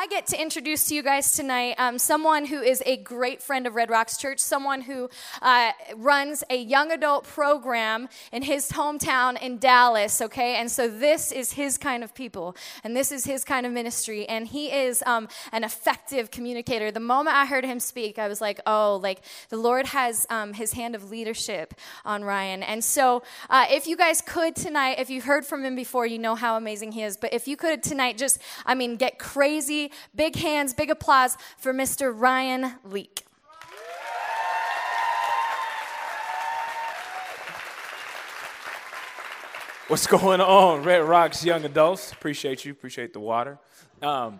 I get to introduce to you guys tonight um, someone who is a great friend of Red Rocks Church, someone who uh, runs a young adult program in his hometown in Dallas, okay? And so this is his kind of people, and this is his kind of ministry, and he is um, an effective communicator. The moment I heard him speak, I was like, oh, like the Lord has um, his hand of leadership on Ryan. And so uh, if you guys could tonight, if you've heard from him before, you know how amazing he is, but if you could tonight just, I mean, get crazy Big hands, big applause for Mr. Ryan Leak. What's going on, Red Rocks young adults? Appreciate you, appreciate the water. Um,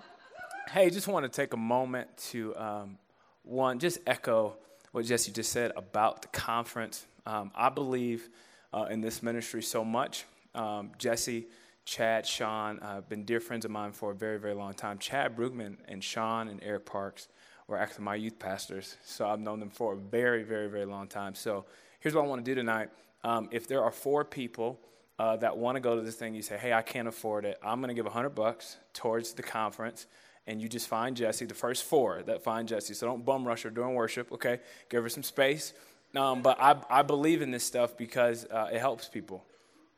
hey, just want to take a moment to, um, one, just echo what Jesse just said about the conference. Um, I believe uh, in this ministry so much. Um, Jesse Chad, Sean, uh, been dear friends of mine for a very, very long time. Chad Brugman and Sean and Eric Parks were actually my youth pastors, so I've known them for a very, very, very long time. So here's what I want to do tonight. Um, if there are four people uh, that want to go to this thing, you say, hey, I can't afford it. I'm going to give 100 bucks towards the conference, and you just find Jesse, the first four that find Jesse. So don't bum rush her during worship, okay? Give her some space. Um, but I, I believe in this stuff because uh, it helps people,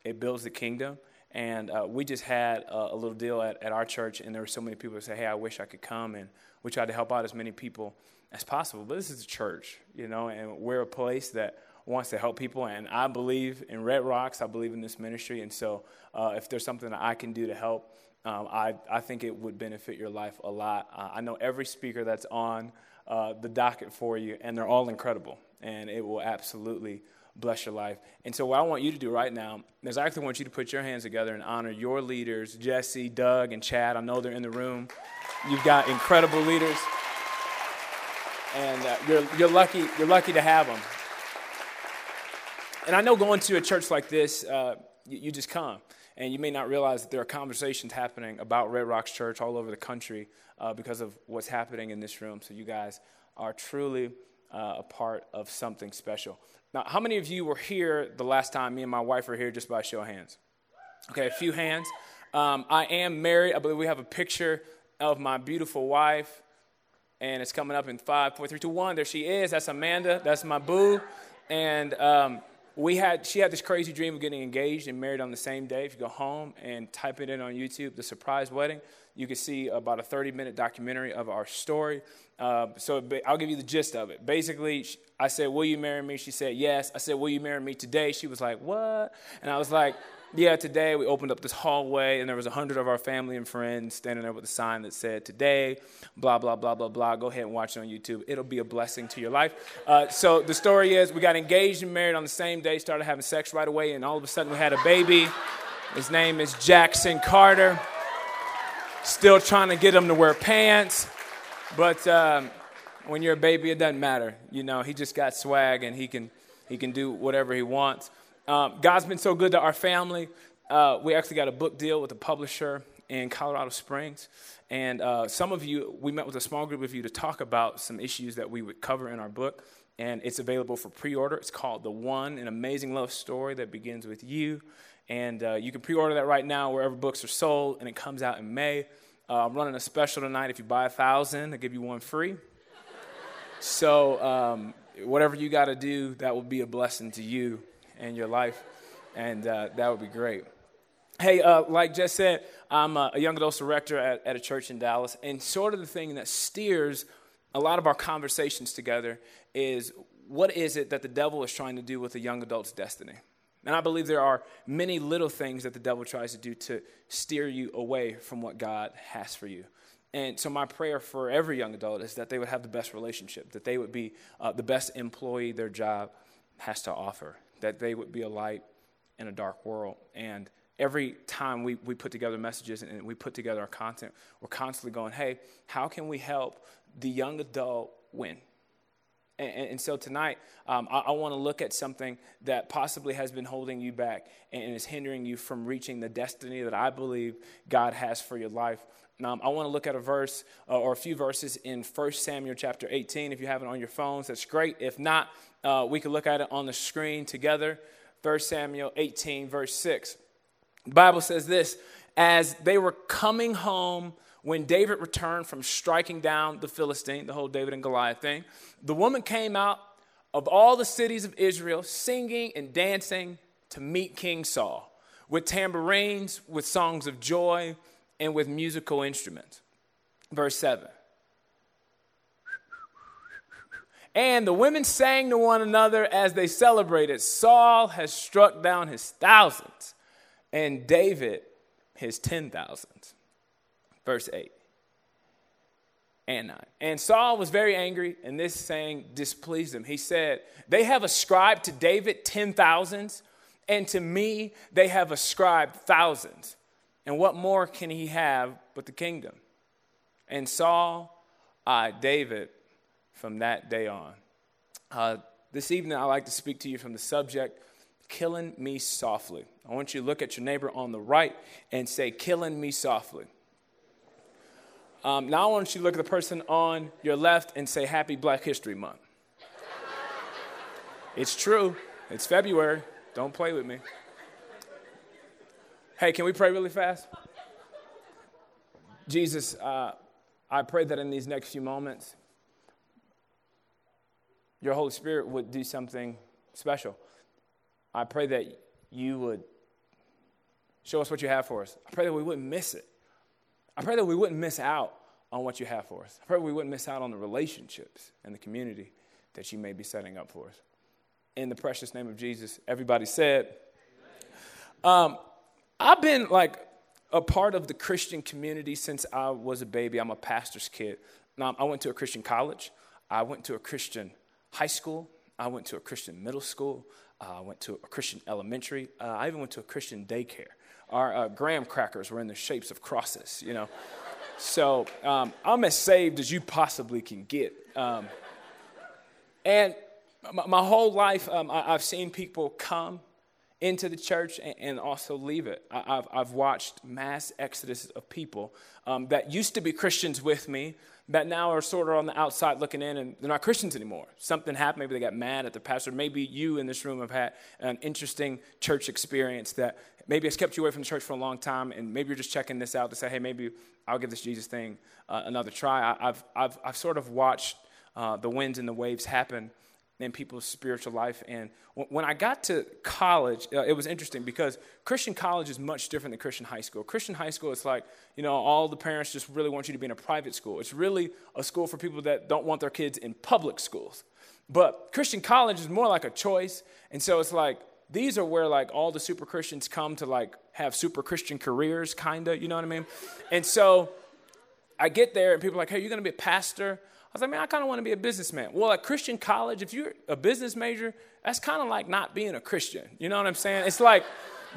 it builds the kingdom. And uh, we just had a, a, little deal at, at our church, and there were so many people that said, "Hey, I wish I could come," and we tried to help out as many people as possible. But this is a church, you know, and we're a place that wants to help people. And I believe in Red Rocks. I believe in this ministry, and so uh, if there's something that I can do to help, um, I I think it would benefit your life a lot. Uh, I know every speaker that's on uh, the docket for you, and they're all incredible, and it will absolutely bless your life. And so, what I want you to do right now is I actually want you to put your hands together and honor your leaders, Jesse, Doug, and Chad. I know they're in the room. You've got incredible leaders, and uh, you're, you're, lucky, you're lucky to have them. And I know going to a church like this, uh, you, you just come. And you may not realize that there are conversations happening about Red Rocks Church all over the country uh, because of what's happening in this room. So, you guys are truly uh, a part of something special. Now, how many of you were here the last time me and my wife were here just by show of hands? Okay, a few hands. Um, I am married. I believe we have a picture of my beautiful wife, and it's coming up in five, four, three, two, one. There she is. That's Amanda. That's my boo. And um, we had she had this crazy dream of getting engaged and married on the same day. If you go home and type it in on YouTube, the surprise wedding, you can see about a 30 minute documentary of our story. Uh, so I'll give you the gist of it. Basically, I said, "Will you marry me?" She said, "Yes." I said, "Will you marry me today?" She was like, "What?" And I was like yeah, today we opened up this hallway and there was a hundred of our family and friends standing there with a sign that said, today, blah, blah, blah, blah, blah. Go ahead and watch it on YouTube. It'll be a blessing to your life. Uh, so the story is we got engaged and married on the same day, started having sex right away, and all of a sudden we had a baby. His name is Jackson Carter. Still trying to get him to wear pants. But um, when you're a baby, it doesn't matter. You know, he just got swag and he can, he can do whatever he wants. Um, God's been so good to our family. Uh, we actually got a book deal with a publisher in Colorado Springs. And uh, some of you, we met with a small group of you to talk about some issues that we would cover in our book. And it's available for pre order. It's called The One An Amazing Love Story That Begins With You. And uh, you can pre order that right now wherever books are sold, and it comes out in May. Uh, I'm running a special tonight. If you buy a thousand, I give you one free. so, um, whatever you got to do, that will be a blessing to you in your life, and uh, that would be great. Hey, uh, like Jess said, I'm a young adult director at, at a church in Dallas, and sort of the thing that steers a lot of our conversations together is what is it that the devil is trying to do with a young adult's destiny? And I believe there are many little things that the devil tries to do to steer you away from what God has for you. And so, my prayer for every young adult is that they would have the best relationship, that they would be uh, the best employee their job has to offer, that they would be a light in a dark world. And every time we, we put together messages and we put together our content, we're constantly going, hey, how can we help the young adult win? And, and, so tonight, um, I, I want to look at something that possibly has been holding you back and is hindering you from reaching the destiny that I believe God has for your life. Um, I want to look at a verse uh, or a few verses in 1 Samuel chapter 18. If you have it on your phones, that's great. If not, uh, we can look at it on the screen together. 1 Samuel 18, verse 6. The Bible says this As they were coming home when David returned from striking down the Philistine, the whole David and Goliath thing, the woman came out of all the cities of Israel singing and dancing to meet King Saul with tambourines, with songs of joy, and with musical instruments. Verse 7. And the women sang to one another as they celebrated Saul has struck down his thousands, and David his ten thousands. Verse 8 and 9. And Saul was very angry, and this saying displeased him. He said, They have ascribed to David ten thousands, and to me they have ascribed thousands. And what more can he have but the kingdom? And Saul eyed David from that day on. Uh, this evening, I'd like to speak to you from the subject, Killing Me Softly. I want you to look at your neighbor on the right and say, Killing Me Softly. Um, now I want you to look at the person on your left and say, Happy Black History Month. it's true, it's February. Don't play with me. Hey, can we pray really fast? Jesus, uh, I pray that in these next few moments, your Holy Spirit would do something special. I pray that you would show us what you have for us. I pray that we wouldn't miss it. I pray that we wouldn't miss out on what you have for us. I pray we wouldn't miss out on the relationships and the community that you may be setting up for us. In the precious name of Jesus, everybody said, um, I've been like a part of the Christian community since I was a baby. I'm a pastor's kid. Now, I went to a Christian college, I went to a Christian high school. I went to a Christian middle school. Uh, I went to a Christian elementary. Uh, I even went to a Christian daycare. Our uh, graham crackers were in the shapes of crosses, you know. so um, I'm as saved as you possibly can get. Um, and my, my, whole life, um, I, have seen people come into the church and, and also leave it. I, have I've watched mass exodus of people um, that used to be Christians with me that now are sort of on the outside looking in and they're not Christians anymore. Something happened. Maybe they got mad at the pastor. Maybe you in this room have had an interesting church experience that maybe has kept you away from the church for a long time. And maybe you're just checking this out to say, hey, maybe I'll give this Jesus thing uh, another try. I, have I've, I've sort of watched uh, the winds and the waves happen in people's spiritual life. And when I got to college, uh, it was interesting because Christian college is much different than Christian high school. Christian high school, it's like, you know, all the parents just really want you to be in a private school. It's really a school for people that don't want their kids in public schools. But Christian college is more like a choice. And so it's like, these are where like all the super Christians come to like have super Christian careers, kind of, you know what I mean? And so I get there and people are like, hey, you're to be a pastor? I was like, man, I kind of want to be a businessman. Well, at Christian college, if you're a business major, that's kind of like not being a Christian. You know what I'm saying? It's like,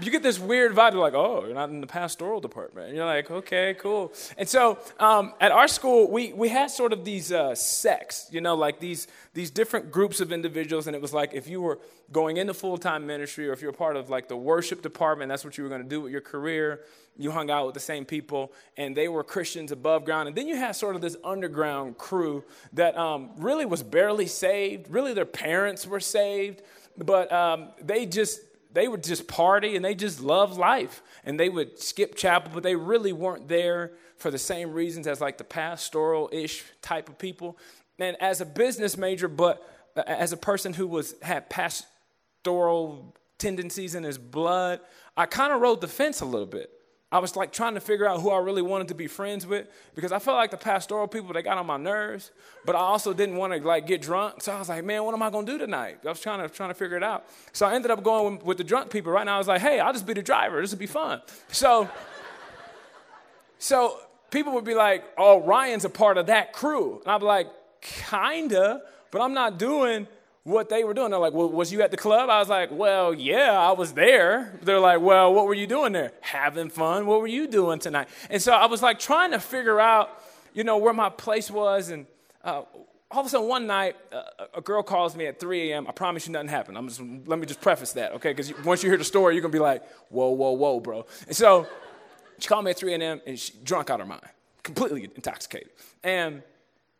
you get this weird vibe. You're like, oh, you're not in the pastoral department. And you're like, okay, cool. And so um, at our school, we, we had sort of these uh, sects, you know, like these, these different groups of individuals. And it was like if you were going into full time ministry or if you're part of like the worship department, that's what you were going to do with your career. You hung out with the same people, and they were Christians above ground. And then you had sort of this underground crew that um, really was barely saved. Really, their parents were saved, but um, they just they would just party and they just love life. And they would skip chapel but they really weren't there for the same reasons as like the pastoral-ish type of people. And as a business major but uh, as a person who was had pastoral tendencies in his blood i kind of rode the fence a little bit I was like trying to figure out who I really wanted to be friends with because I felt like the pastoral people they got on my nerves, but I also didn't want to like get drunk. So I was like, man, what am I gonna do tonight? I was trying to trying to figure it out. So I ended up going with the drunk people. Right now, I was like, hey, I'll just be the driver. This would be fun. So, so people would be like, oh, Ryan's a part of that crew, and I'd be like, kinda, but I'm not doing what they were doing. They're like, well, was you at the club? I was like, well, yeah, I was there. They're like, well, what were you doing there? Having fun. What were you doing tonight? And so I was like trying to figure out, you know, where my place was. And uh, all of a sudden, one night, uh, a girl calls me at 3 a.m. I promise you nothing happened. I'm just, let me just preface that, okay? Because once you hear the story, you're going to be like, whoa, whoa, whoa, bro. And so she called me at 3 a.m. and she drunk out her mind, completely intoxicated. And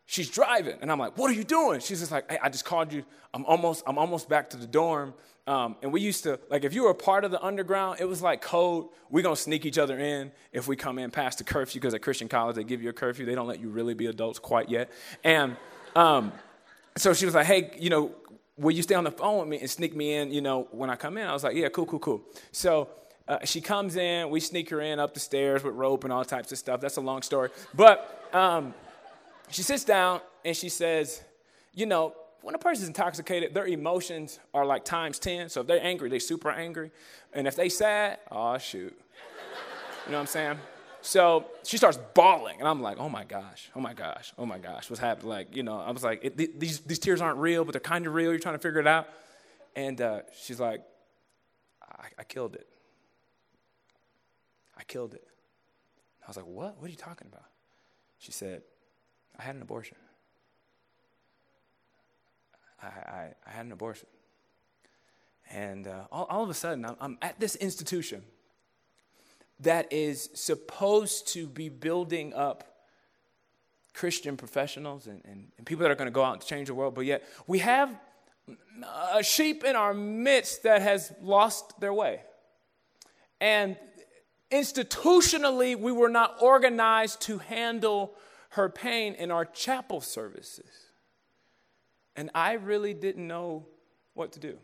she's driving. And I'm like, what are you doing? She's just like, hey, I just called you. I'm almost, I'm almost back to the dorm. Um, and we used to, like, if you were a part of the underground, it was like code. We're going to sneak each other in if we come in past the curfew, because at Christian college, they give you a curfew. They don't let you really be adults quite yet. And um, so she was like, hey, you know, will you stay on the phone with me and sneak me in, you know, when I come in? I was like, yeah, cool, cool, cool. So uh, she comes in, we sneak her in up the stairs with rope and all types of stuff. That's a long story. But um, she sits down and she says, you know, when a person's intoxicated, their emotions are like times 10. So if they're angry, they're super angry. And if they sad, oh, shoot. You know what I'm saying? So she starts bawling, and I'm like, oh my gosh, oh my gosh, oh my gosh, what's happening? Like, you know, I was like, it, these, these tears aren't real, but they're kind of real. You're trying to figure it out. And uh, she's like, I, I killed it. I killed it. I was like, what? What are you talking about? She said, I had an abortion. I, I, I had an abortion. And uh, all, all of a sudden, I'm, I'm at this institution that is supposed to be building up Christian professionals and, and, and people that are going to go out and change the world, but yet we have a sheep in our midst that has lost their way. And institutionally, we were not organized to handle her pain in our chapel services. And I really didn't know what to do.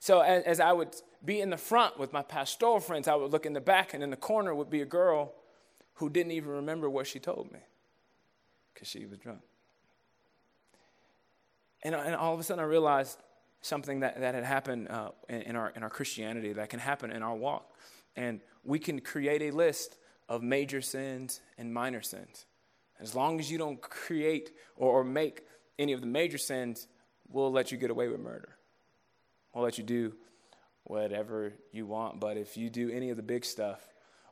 So, as, as, I would be in the front with my pastoral friends, I would look in the back, and in the corner would be a girl who didn't even remember what she told me because she was drunk. And, and, all of a sudden, I realized something that, that had happened uh, in, in, our, in our Christianity that can happen in our walk. And we can create a list of major sins and minor sins. As long as you don't create or, or make any of the major sins, we'll let you get away with murder. We'll let you do whatever you want. But if you do any of the big stuff,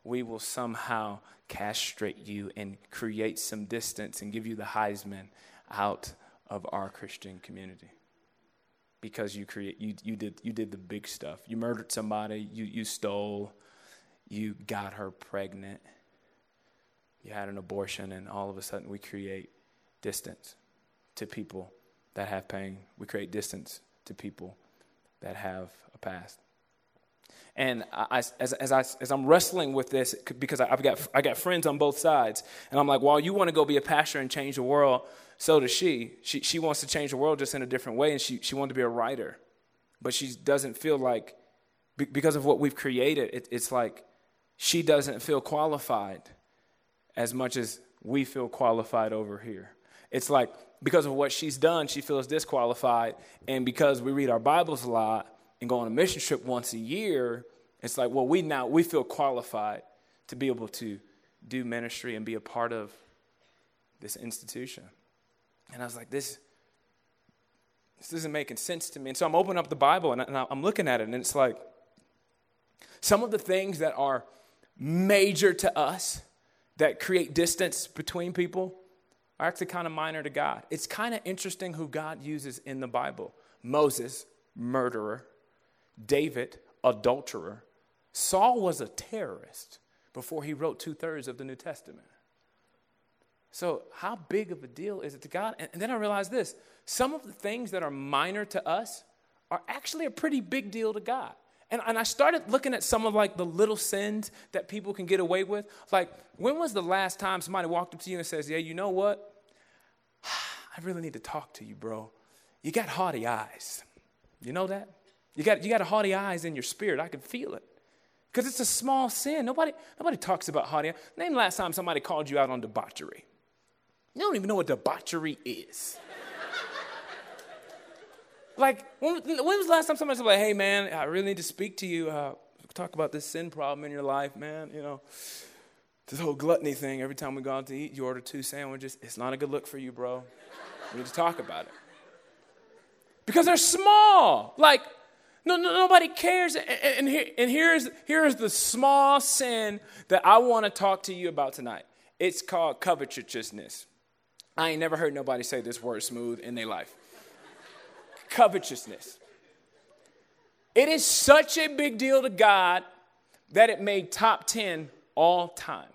we will somehow castrate you and create some distance and give you the Heisman out of our Christian community. Because you create you, you did you did the big stuff. You murdered somebody, you, you stole, you got her pregnant, you had an abortion, and all of a sudden we create distance to people that have pain. We create distance to people that have a past. And I, as, as, I, as I'm wrestling with this, because I've got, I got friends on both sides, and I'm like, well, you want to go be a pastor and change the world, so does she. she. She wants to change the world just in a different way, and she, she wanted to be a writer. But she doesn't feel like, because of what we've created, it, it's like she doesn't feel qualified as much as we feel qualified over here. It's like because of what she's done, she feels disqualified. And because we read our Bibles a lot and go on a mission trip once a year, it's like, well, we now we feel qualified to be able to do ministry and be a part of this institution. And I was like, this, this isn't making sense to me. And so I'm opening up the Bible and, I, I'm looking at it, and it's like some of the things that are major to us that create distance between people are actually kind of minor to God. It's kind of interesting who God uses in the Bible Moses, murderer, David, adulterer. Saul was a terrorist before he wrote two thirds of the New Testament. So, how big of a deal is it to God? And, then I realized this some of the things that are minor to us are actually a pretty big deal to God. And, and I started looking at some of like the little sins that people can get away with. Like, when was the last time somebody walked up to you and says, Yeah, you know what? I really need to talk to you, bro. You got haughty eyes. You know that? You got, you got haughty eyes in your spirit. I can feel it. Because it's a small sin. Nobody, nobody talks about haughty. Name last time somebody called you out on debauchery. You don't even know what debauchery is. Like, when, when, was the last time somebody said, like, hey, man, I really need to speak to you, uh, talk about this sin problem in your life, man, you know, this whole gluttony thing, every time we go out to eat, you order two sandwiches. It's not a good look for you, bro. We need to talk about it. Because they're small. Like, no, no, nobody cares. And, and, here, and here's, here's the small sin that I want to talk to you about tonight. It's called covetousness. I ain't never heard nobody say this word smooth in their life covetousness. It is such a big deal to God that it made top 10 all time.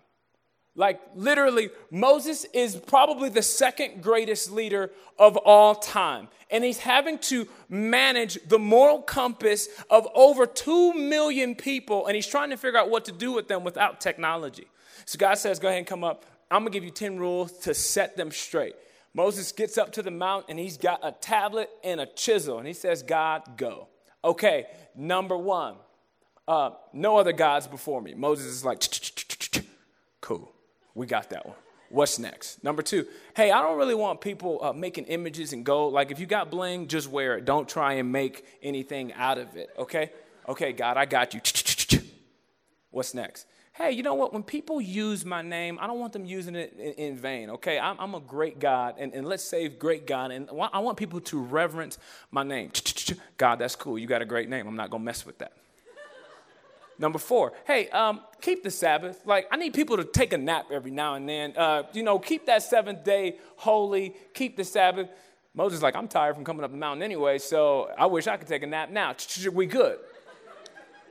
Like, literally, Moses is probably the second greatest leader of all time. And he's having to manage the moral compass of over 2 million people, and he's trying to figure out what to do with them without technology. So God says, Go ahead and come up. I'm gonna give you 10 rules to set them straight. Moses gets up to the mount and he's got a tablet and a chisel, and he says, God, go. Okay, number one, uh, no other gods before me. Moses is like, cool. We got that one. What's next? Number two, hey, I don't really want people uh, making images and gold. Like, if you got bling, just wear it. Don't try and make anything out of it, okay? Okay, God, I got you. What's next? Hey, you know what? When people use my name, I don't want them using it in, in vain, okay? I'm, I'm, a great God, and, and let's save great God, and I want people to reverence my name. God, that's cool. You got a great name. I'm not going to mess with that. Number four, hey, um, keep the Sabbath. Like, I need people to take a nap every now and then. Uh, you know, keep that seventh day holy, keep the Sabbath. Moses like, I'm tired from coming up the mountain anyway, so I wish I could take a nap now. We good.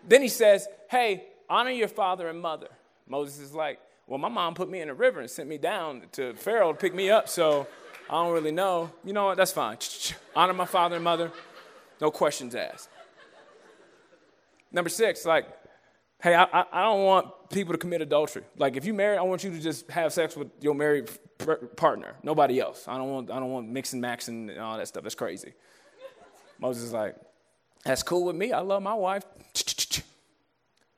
Then he says, hey, honor your father and mother. Moses is like, well, my mom put me in a river and sent me down to Pharaoh to pick me up, so I don't really know. You know what? That's fine. Honor my father and mother. No questions asked. Number six, like, Hey, I, I don't want people to commit adultery. Like, if you marry, I want you to just have sex with your married partner, nobody else. I don't want, I don't want mixing, maxing, and all that stuff. That's crazy. Moses is like, that's cool with me. I love my wife.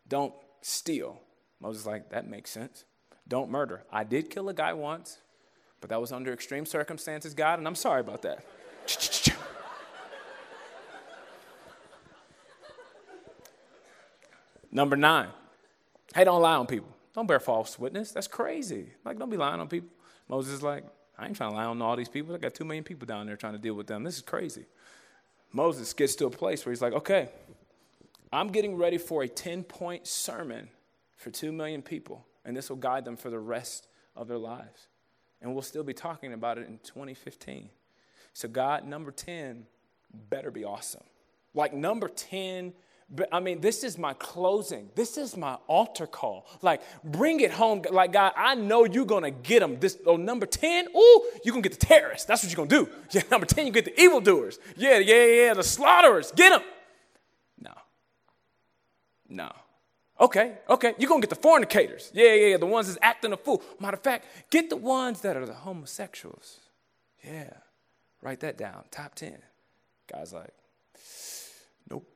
Don't steal. Moses like, that makes sense. Don't murder. I did kill a guy once, but that was under extreme circumstances, God, and I'm sorry about that. Number nine, hey, don't lie on people. Don't bear false witness. That's crazy. Like, don't be lying on people. Moses is like, I ain't trying to lie on all these people. I got two million people down there trying to deal with them. This is crazy. Moses gets to a place where he's like, okay, I'm getting ready for a 10 point sermon for two million people, and this will guide them for the rest of their lives. And we'll still be talking about it in 2015. So, God, number 10 better be awesome. Like, number 10 but I mean, this is my closing. This is my altar call. Like, bring it home. Like, God, I know you're to get them. This, oh, number 10, ooh, you're to get the terrorists. That's what you're to do. Yeah, number 10, you get the evildoers. Yeah, yeah, yeah, the slaughterers. Get them. No. Okay, okay, you're to get the fornicators. Yeah, yeah, yeah, the ones that's acting a fool. Matter of fact, get the ones that are the homosexuals. Yeah, write that down. Top 10. Guy's like, nope.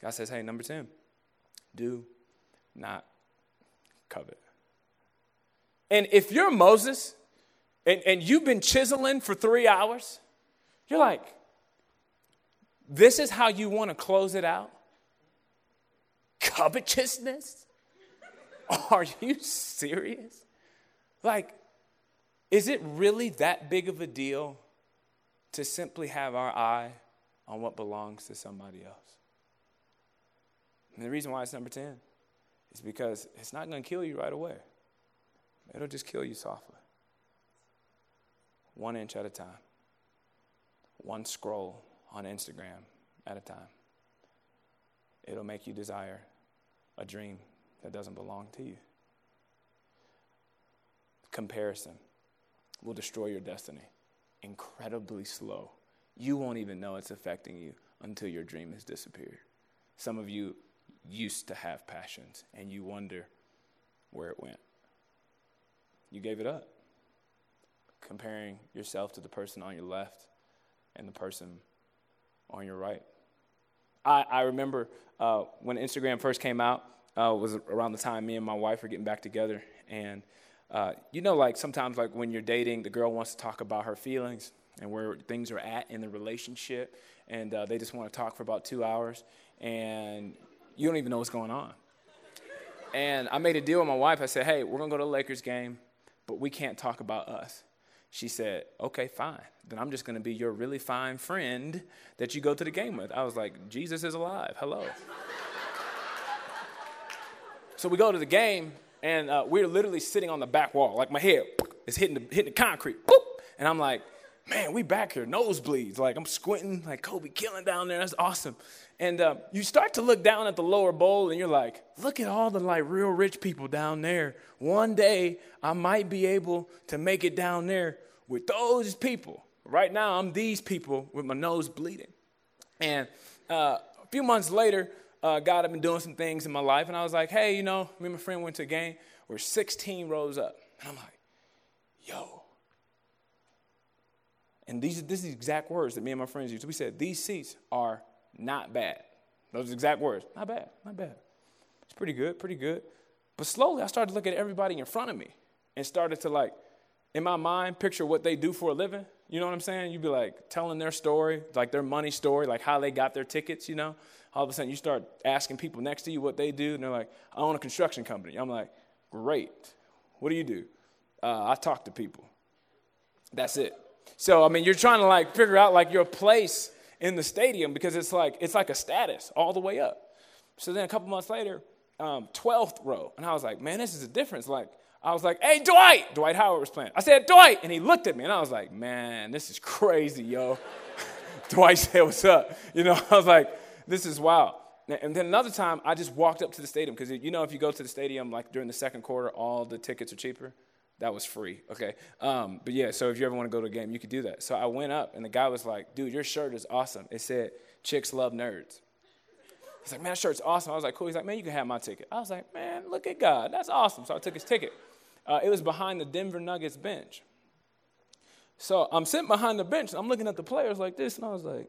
God says, hey, number 10, do not covet. And if you're Moses and, and you've been chiseling for three hours, you're like, this is how you want to close it out? Covetousness? Are you serious? Like, is it really that big of a deal to simply have our eye on what belongs to somebody else? And the reason why it's number 10 is because it's not going to kill you right away, it'll just kill you softly. One inch at a time, one scroll on Instagram at a time. It'll make you desire a dream that doesn't belong to you. Comparison will destroy your destiny incredibly slow. You won't even know it's affecting you until your dream has disappeared. Some of you used to have passions and you wonder where it went. You gave it up, comparing yourself to the person on your left and the person on your right. I, I remember uh, when Instagram first came out, uh, was around the time me and my wife were getting back together. And uh, you know, like sometimes, like when you're dating, the girl wants to talk about her feelings and where things are at in the relationship, and uh, they just want to talk for about two hours. And you don't even know what's going on. And I made a deal with my wife. I said, hey, we're going to go to the Lakers game, but we can't talk about us. She said, okay, fine. Then I'm just going to be your really fine friend that you go to the game with. I was like, Jesus is alive. Hello. so we go to the game, and uh, we're literally sitting on the back wall. Like my head is hitting the, hitting the concrete. Boop! And I'm like, man, we back here, nosebleeds. Like I'm squinting, like Kobe killing down there. That's awesome. And uh, you start to look down at the lower bowl, and you're like, look at all the like real rich people down there. One day I might be able to make it down there with those people. Right now, I'm these people with my nose bleeding. And uh, a few months later, uh, God had been doing some things in my life, and I was like, hey, you know, me and my friend went to a game where 16 rows up. And I'm like, yo. And these, this is the exact words that me and my friends used. We said, these seats are not bad. Those exact words. Not bad, not bad. It's pretty good, pretty good. But slowly I started to look at everybody in front of me and started to like, in my mind, picture what they do for a living. You know what I'm saying? You'd be like telling their story, like their money story, like how they got their tickets, you know? All of a sudden you start asking people next to you what they do, and they're like, I own a construction company. I'm like, great. What do you do? Uh, I talk to people. That's it. So, I mean, you're trying to like figure out like your place in the stadium because it's like it's like a status all the way up. So then a couple months later, um, 12th row, and I was like, man, this is a difference. Like I was like, hey, Dwight. Dwight Howard was playing. I said, Dwight, and he looked at me, and I was like, man, this is crazy, yo. Dwight said, what's up? You know, I was like, this is wild. And then another time, I just walked up to the stadium because you know if you go to the stadium like during the second quarter, all the tickets are cheaper. That was free, okay? Um, but yeah, so if you ever want to go to a game, you could do that. So I went up, and the guy was like, dude, your shirt is awesome. It said, chicks love nerds. He's like, man, that shirt's awesome. I was like, cool. He's like, man, you can have my ticket. I was like, man, look at God. That's awesome. So I took his ticket. Uh, it was behind the Denver Nuggets bench. So I'm sitting behind the bench, and I'm looking at the players like this, and I was like,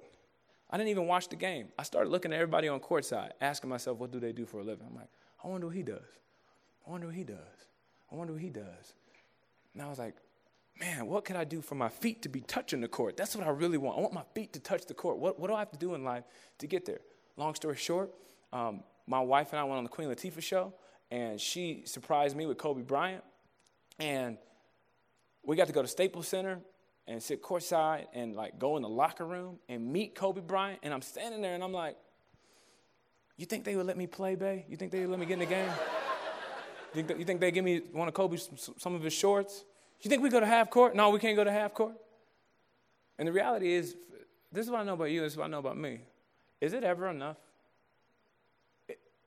I didn't even watch the game. I started looking at everybody on courtside, asking myself, what do they do for a living? I'm like, I wonder what he does. I wonder what he does. I wonder what he does. And I was like, man, what can I do for my feet to be touching the court? That's what I really want. I want my feet to touch the court. What, what do I have to do in life to get there? Long story short, um, my wife and I went on the Queen Latifah show, and she surprised me with Kobe Bryant. And we got to go to Staples Center and sit courtside and like go in the locker room and meet Kobe Bryant. And I'm standing there and I'm like, you think they would let me play, Bay? You think they would let me get in the game? You think, you think they give me one of Kobe's some of his shorts? You think we go to half court? No, we can't go to half court. And the reality is, this is what I know about you. This is what I know about me. Is it ever enough?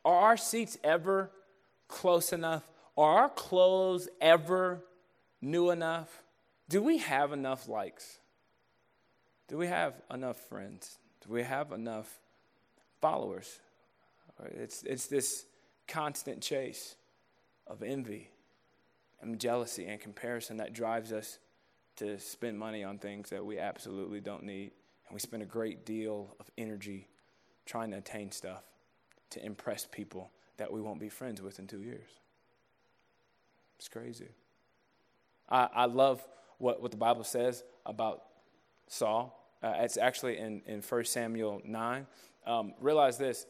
Are our seats ever close enough? Are our clothes ever new enough? Do we have enough likes? Do we have enough friends? Do we have enough followers? It's, it's this constant chase of envy and jealousy and comparison that drives us to spend money on things that we absolutely don't need. And we spend a great deal of energy trying to attain stuff to impress people that we won't be friends with in two years. It's crazy. I, I love what, what the Bible says about Saul. Uh, it's actually in, in 1 Samuel 9. Um, realize this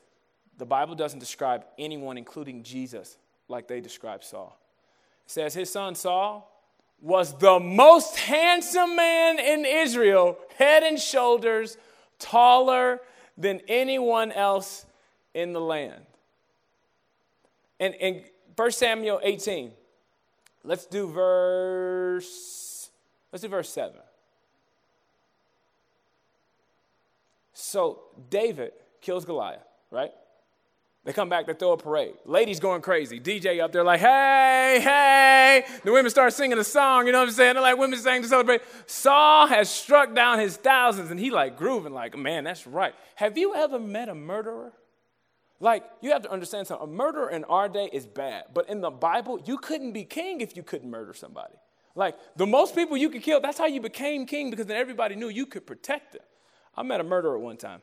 the Bible doesn't describe anyone, including Jesus, like they describe Saul. It says his son Saul was the most handsome man in Israel, head and shoulders taller than anyone else in the land. And in 1 Samuel 18, let's do verse let's do verse 7. So David kills Goliath, right? They come back, they throw a parade. Ladies going crazy. DJ up there like, hey, hey. The women start singing a song, you know what I'm saying? They're like women sang to celebrate. Saul has struck down his thousands and he like grooving like, man, that's right. Have you ever met a murderer? Like, you have to understand something. A murder in our day is bad. But in the Bible, you couldn't be king if you couldn't murder somebody. Like, the most people you could kill, that's how you became king because then everybody knew you could protect them. I met a murderer one time.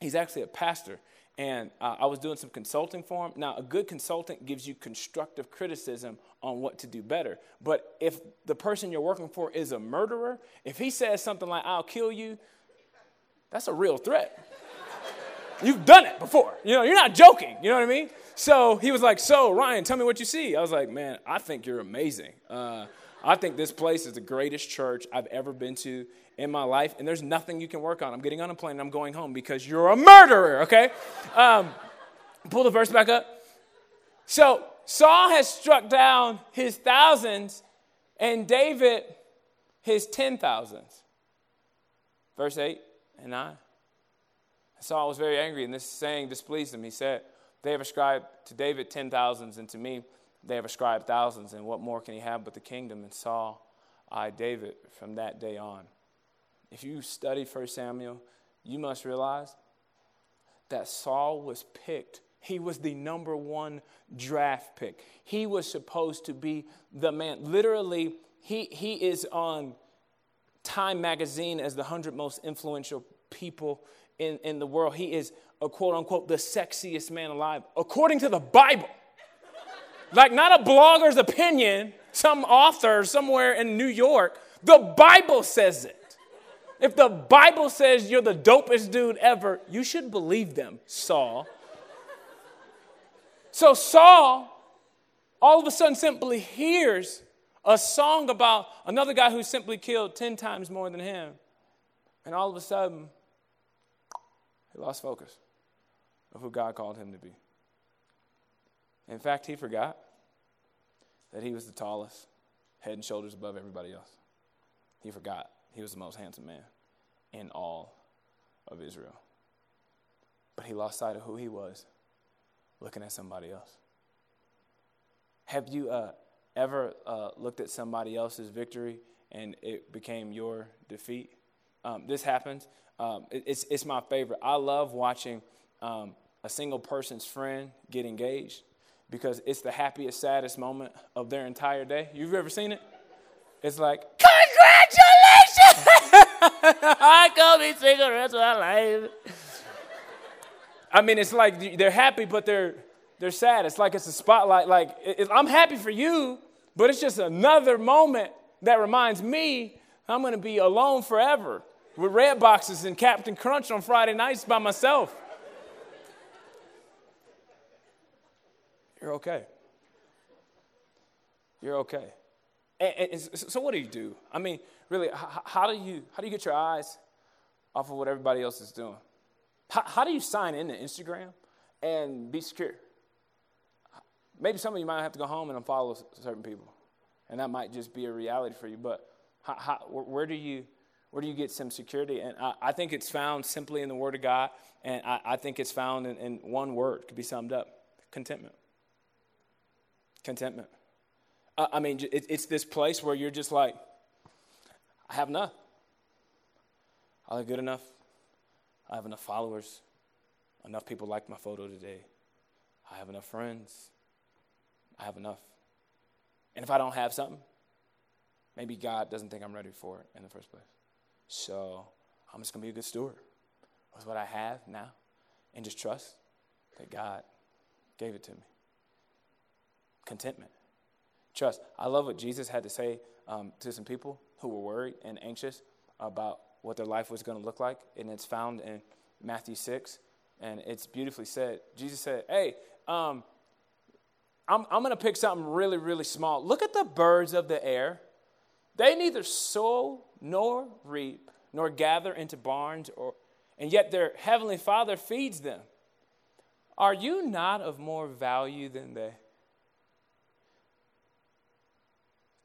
He's actually a pastor and uh, I was doing some consulting for him. Now, a good consultant gives you constructive criticism on what to do better. But if the person you're working for is a murderer, if he says something like, I'll kill you, that's a real threat. You've done it before. You know, you're not joking. You know what I mean? So he was like, So, Ryan, tell me what you see. I was like, Man, I think you're amazing. Uh, I think this place is the greatest church I've ever been to in my life, and there's nothing you can work on. I'm getting on a plane and I'm going home because you're a murderer, okay? Um, pull the verse back up. So Saul has struck down his thousands, and David his ten thousands. verse 8 and 9. Saul was very angry, and this saying displeased him. He said, They have ascribed to David ten thousands, and to me they have ascribed thousands, and what more can he have but the kingdom? And Saul eyed David from that day on. If you study 1 Samuel, you must realize that Saul was picked. He was the number one draft pick. He was supposed to be the man. Literally, he, he is on Time magazine as the 100 most influential people in, in the world. He is a quote unquote the sexiest man alive, according to the Bible. like, not a blogger's opinion, some author somewhere in New York. The Bible says it. If the Bible says you're the dopest dude ever, you should believe them, Saul. So Saul all of a sudden simply hears a song about another guy who simply killed 10 times more than him. And all of a sudden, he lost focus of who God called him to be. In fact, he forgot that he was the tallest, head and shoulders above everybody else. He forgot he was the most handsome man in all of Israel. But he lost sight of who he was, looking at somebody else. Have you uh, ever uh, looked at somebody else's victory and it became your defeat? Um, this happens. Um, it, it's, it's my favorite. I love watching um, a single person's friend get engaged because it's the happiest, saddest moment of their entire day. You've ever seen it? It's like, congratulations! I go be single rest of my life. I mean, it's like they're happy, but they're they're sad. It's like it's a spotlight. Like it, I'm happy for you, but it's just another moment that reminds me I'm going to be alone forever with red boxes and Captain Crunch on Friday nights by myself. You're okay. You're okay. And, and, so, what do you do? I mean, really, how, how, do you how do you get your eyes off of what everybody else is doing? How, how do you sign into Instagram and be secure? Maybe some of you might have to go home and unfollow certain people, and that might just be a reality for you. But how, how, where do you where do you get some security? And I, I, think it's found simply in the Word of God, and I, I think it's found in, in one word, could be summed up contentment. Contentment. I, I mean, it, it's this place where you're just like, I have enough. I look good enough. I have enough followers. Enough people like my photo today. I have enough friends. I have enough. And if I don't have something, maybe God doesn't think I'm ready for it in the first place. So I'm just going to be a good steward with what I have now and just trust that God gave it to me. Contentment. Trust. I love what Jesus had to say um, to some people who were worried and anxious about what their life was going to look like. And it's found in Matthew 6. And it's beautifully said. Jesus said, Hey, um, I'm, I'm going to pick something really, really small. Look at the birds of the air. They neither sow nor reap nor gather into barns, or, and yet their heavenly Father feeds them. Are you not of more value than they?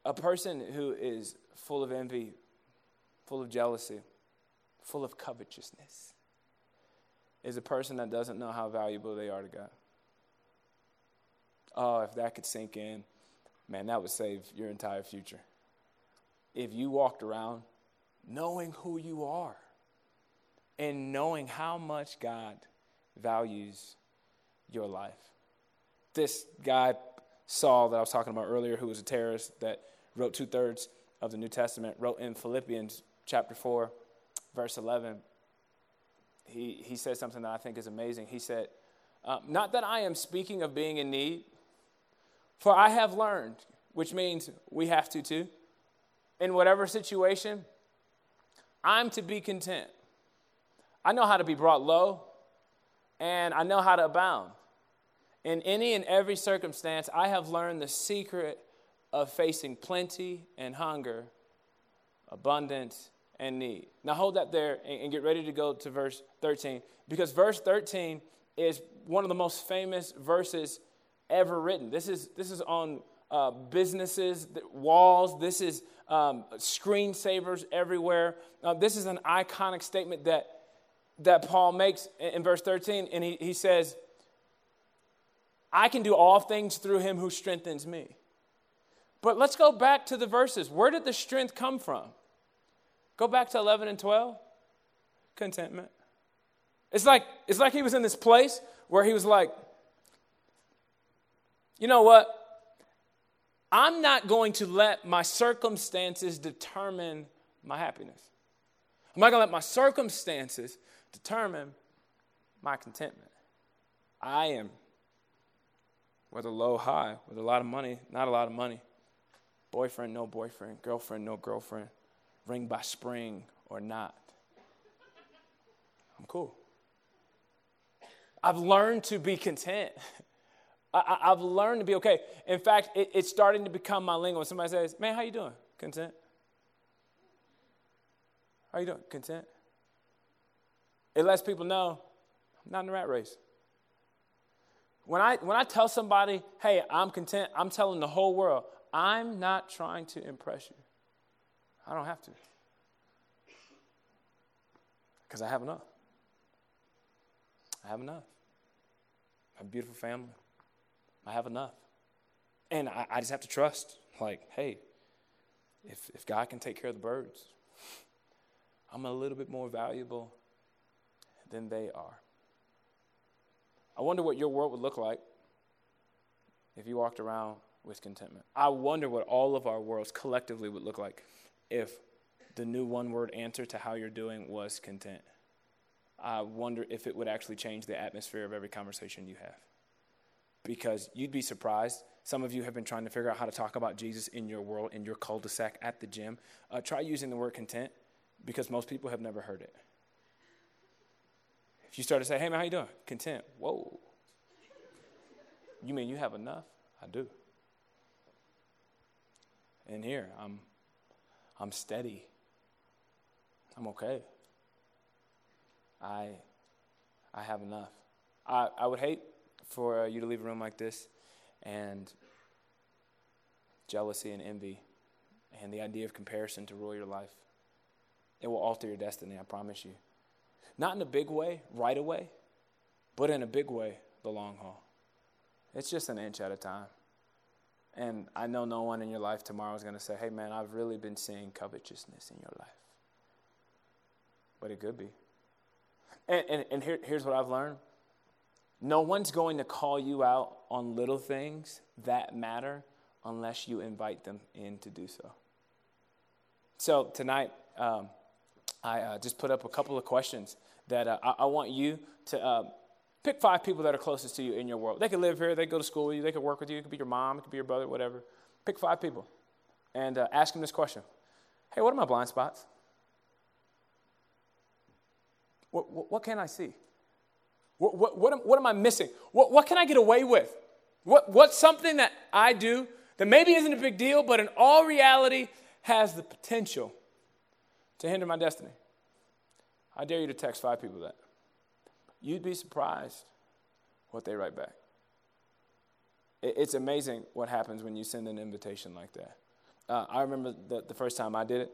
A person who is full of envy, full of jealousy, full of covetousness is a person that doesn't know how valuable they are to God. Oh, if that could sink in, man, that would save your entire future. If you walked around knowing who you are and knowing how much God values your life. This guy, Saul, that I was talking about earlier, who was a terrorist that wrote two thirds of the New Testament, wrote in Philippians chapter 4, verse 11. He, he said something that I think is amazing. He said, uh, Not that I am speaking of being in need, for I have learned, which means we have to too, in whatever situation, I'm to be content. I know how to be brought low, and I know how to abound. In any and every circumstance, I have learned the secret of facing plenty and hunger, abundance and need. Now hold that there and get ready to go to verse 13, because verse 13 is one of the most famous verses ever written. This is, this is on uh, businesses, walls. This is um, screensavers everywhere. Uh, this is an iconic statement that, that Paul makes in, in verse 13. And he, he says, I can do all things through him who strengthens me. But let's go back to the verses. Where did the strength come from? Go back to 11 and 12. Contentment. It's like, it's like he was in this place where he was like, you know what? I'm not going to let my circumstances determine my happiness. I'm not going to let my circumstances determine my contentment. I am, whether low, high, with a lot of money, not a lot of money, boyfriend, no boyfriend, girlfriend, no girlfriend, ring by spring or not. I'm cool. I've learned to be content. I, have learned to be okay. In fact, it, it's starting to become my lingo. When somebody says, "Man, how you doing? Content? How you doing? Content?" It lets people know I'm not in the rat race. When I when I tell somebody, "Hey, I'm content," I'm telling the whole world, I'm not trying to impress you. I don't have to, because I have enough. I have enough. I have a beautiful family. I have enough. And I, I just have to trust, like, hey, if, if God can take care of the birds, I'm a little bit more valuable than they are. I wonder what your world would look like if you walked around with contentment. I wonder what all of our worlds collectively would look like if the new one word answer to how you're doing was content. I wonder if it would actually change the atmosphere of every conversation you have. Because you'd be surprised. Some of you have been trying to figure out how to talk about Jesus in your world, in your cul de sac, at the gym. Uh, try using the word content because most people have never heard it. If you start to say, hey man, how you doing? Content. Whoa. You mean you have enough? I do. And here, I'm, I'm steady. I'm okay. I, I have enough. I, I would hate for uh, you to leave a room like this and jealousy and envy and the idea of comparison to rule your life. It will alter your destiny, I promise you. Not in a big way, right away, but in a big way, the long haul. It's just an inch at a time. And I know no one in your life tomorrow is going to say, hey, man, I've really been seeing covetousness in your life. But it could be. And, and, and here, here's what I've learned no one's going to call you out on little things that matter unless you invite them in to do so. So tonight, um, I uh, just put up a couple of questions that uh, I, I, want you to uh, pick five people that are closest to you in your world. They could live here, they could go to school with you, they could work with you, it could be your mom, it could be your brother, whatever. Pick five people and uh, ask them this question Hey, what are my blind spots? What, what, what can I see? What, what, what, am, what am I missing? What, what can I get away with? What, what's something that I do that maybe isn't a big deal, but in all reality has the potential to hinder my destiny? I dare you to text five people that. You'd be surprised what they write back. It's amazing what happens when you send an invitation like that. Uh, I remember the, the first time I did it,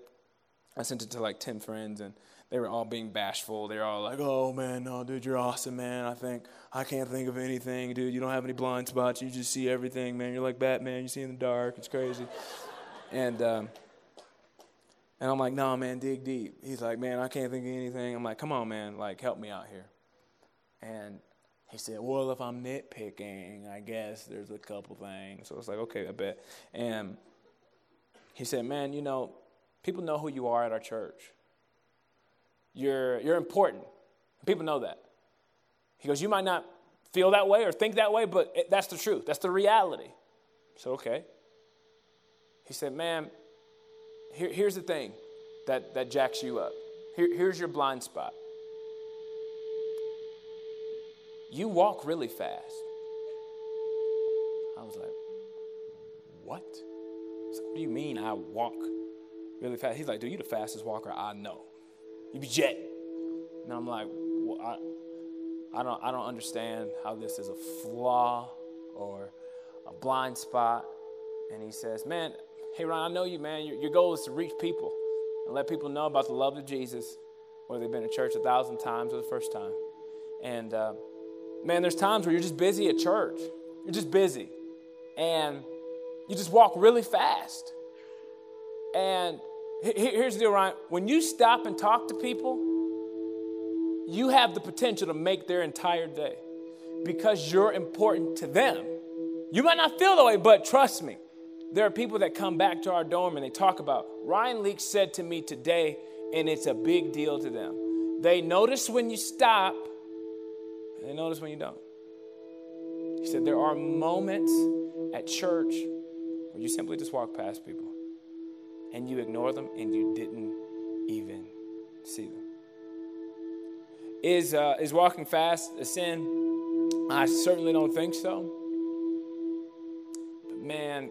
I sent it to like 10 friends, and they were all being bashful. They were all like, "Oh man, no, dude, you're awesome, man. I think I can't think of anything, dude. You don't have any blind spots. You just see everything, man. You're like Batman. You see in the dark. It's crazy." and um, and I'm like, "No, man, dig deep." He's like, "Man, I can't think of anything." I'm like, "Come on, man. Like, help me out here." And he said, "Well, if I'm nitpicking, I guess there's a couple things." So I was like, "Okay, I bet." And he said, "Man, you know, people know who you are at our church." You're, you're important. People know that. He goes, You might not feel that way or think that way, but it, that's the truth. That's the reality. So, okay. He said, Man, here, here's the thing that, that jacks you up. Here, here's your blind spot. You walk really fast. I was like, What? what do you mean I walk really fast? He's like, Dude, you the fastest walker I know. You be jet. And I'm like, well, I, I, don't, I don't understand how this is a flaw or a blind spot. and he says, Man, hey, Ron, I know you, man. Your, your goal is to reach people and let people know about the love of Jesus, whether they've been to church a thousand times or the first time. And uh, man, there's times where you're just busy at church. You're just busy. And you just walk really fast. And here's the deal, Ryan. When you stop and talk to people, you have the potential to make their entire day because you're important to them. You might not feel that way, but trust me, there are people that come back to our dorm and they talk about Ryan Leaks said to me today, and it's a big deal to them. They notice when you stop, they notice when you don't. He said there are moments at church where you simply just walk past people and you ignore them and you didn't even see them. Is, uh, is walking fast a sin? I certainly don't think so. But man,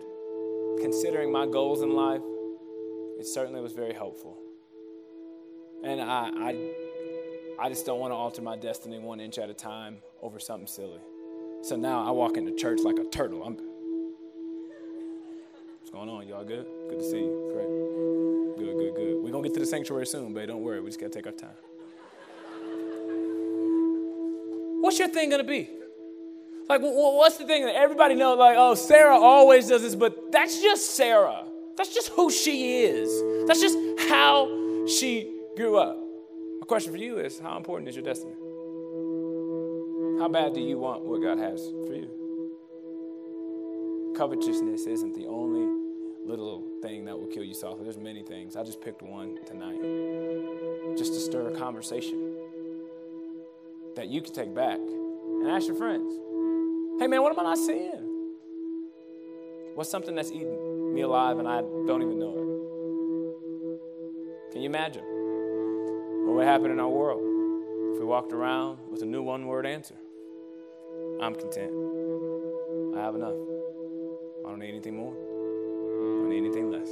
considering my goals in life, it certainly was very helpful. And I, I, I just don't want to alter my destiny one inch at a time over something silly. So now I walk into church like a turtle. I'm, what's going on? Y'all good? Good to see you. Great. Good, good, good. We're going to get to the sanctuary soon, babe. Don't worry. We just got to take our time. What's your thing going to be? Like, what's the thing that everybody knows? Like, oh, Sarah always does this, but that's just Sarah. That's just who she is. That's just how she grew up. My question for you is how important is your destiny? How bad do you want what God has for you? Covetousness isn't the only little thing that will kill you softly. There's many things. I just picked one tonight just to stir a conversation that you can take back and ask your friends. Hey, man, what am I not seeing? What's something that's eating me alive and I don't even know it? Can you imagine what would happen in our world if we walked around with a new one word answer? I'm content. I have enough. I don't need anything more. I don't need anything less.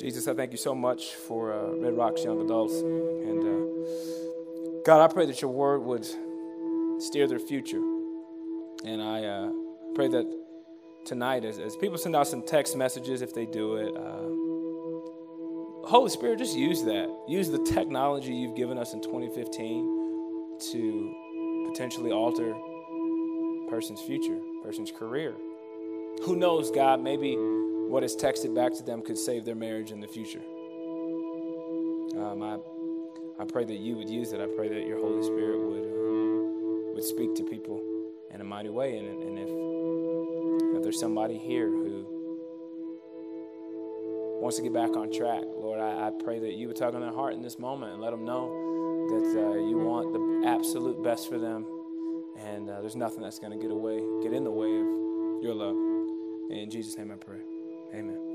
Jesus, I thank you so much for uh, Red Rocks Young Adults. And uh, God, I pray that your word would steer their future. And I uh, pray that tonight, as, as people send out some text messages, if they do it, uh, Holy Spirit, just use that. Use the technology you've given us in 2015 to potentially alter person's future, person's career. Who knows, God, maybe what is texted back to them could save their marriage in the future. Um, I, I pray that you would use it. I pray that your Holy Spirit would would speak to people in a mighty way. And, and if, if there's somebody here wants to get back on track, Lord, I, I pray that you would tug on their heart in this moment and let them know that uh, you want the absolute best for them. And uh, there's nothing that's going to get away, get in the way of your love. In Jesus' name I pray. Amen.